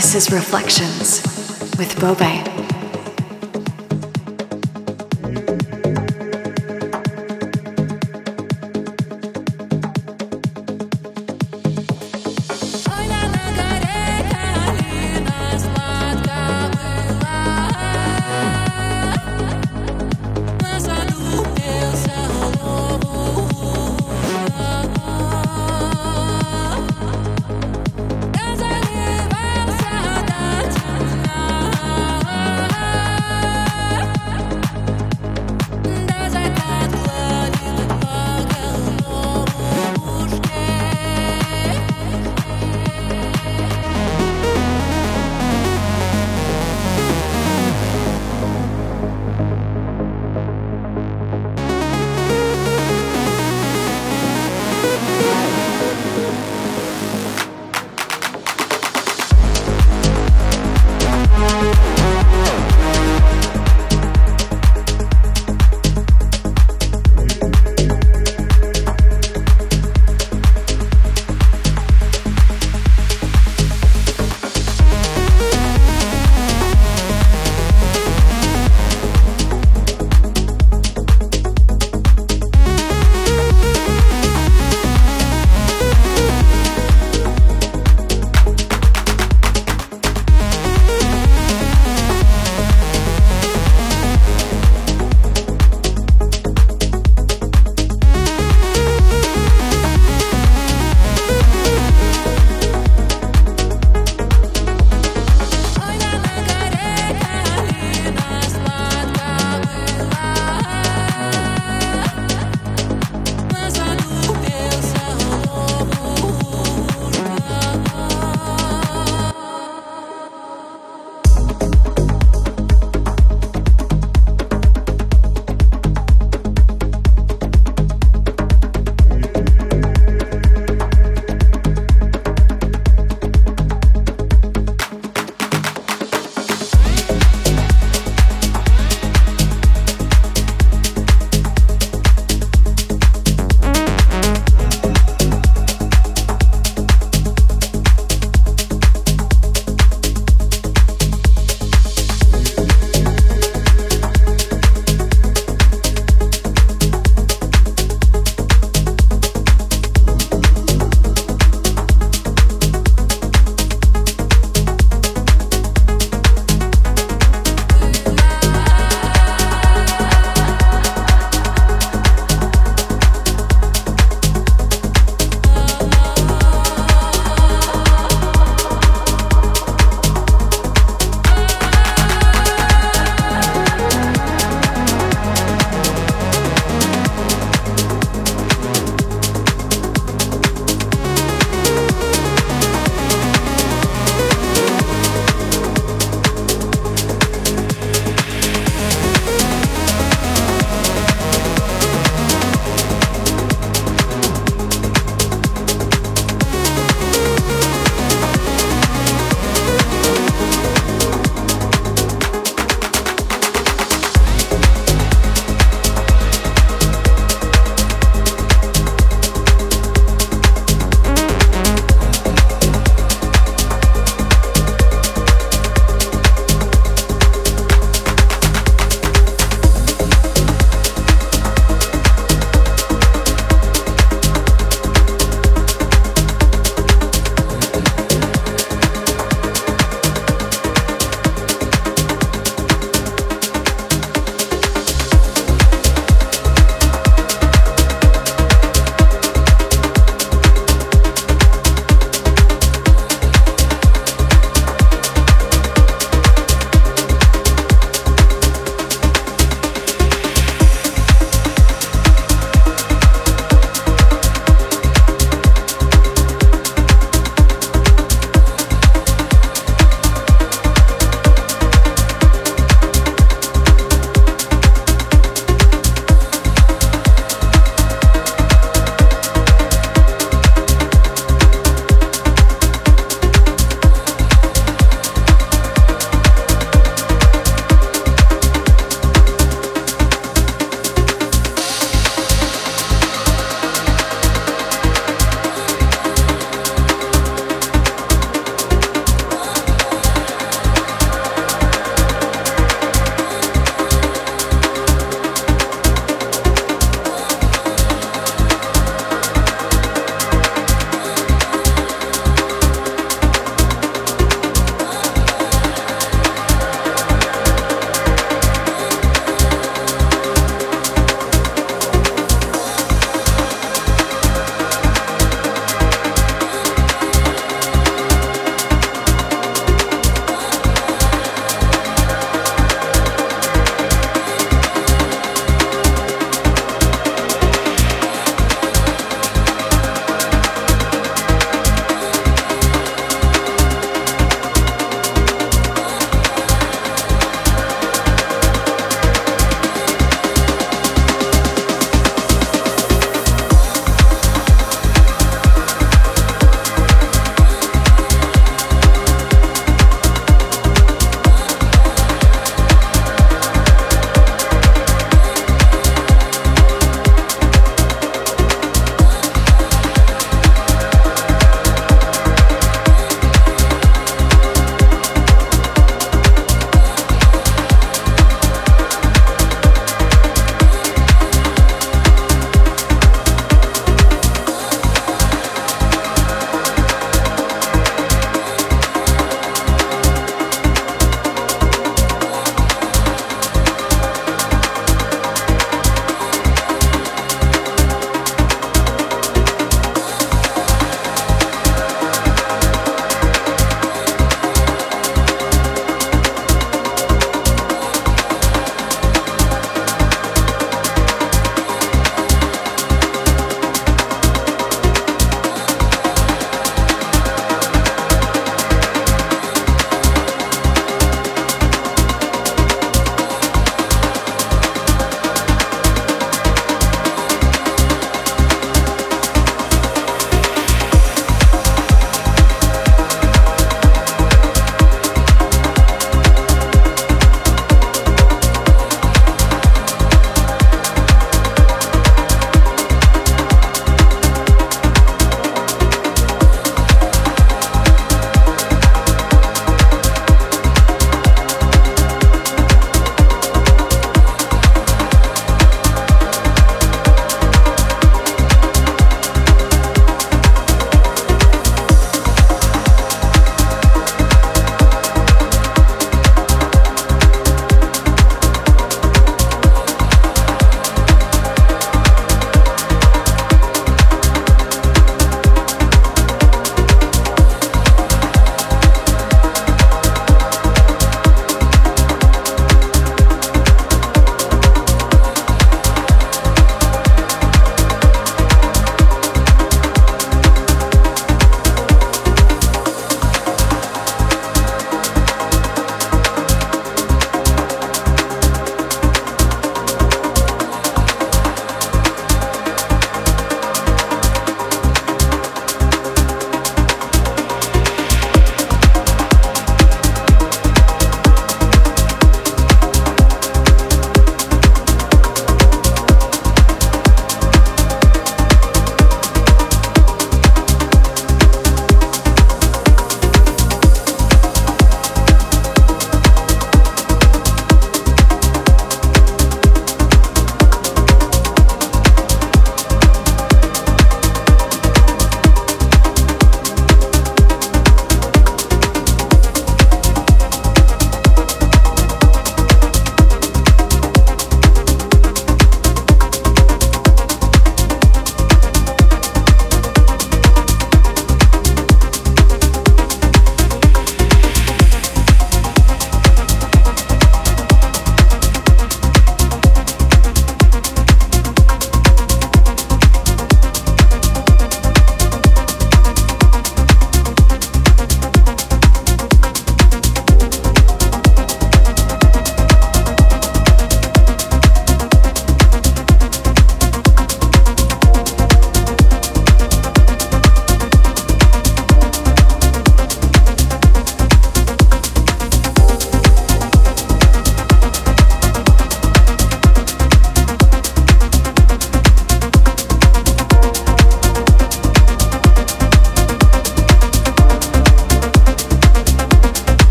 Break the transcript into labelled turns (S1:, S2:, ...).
S1: This is Reflections with Bobe.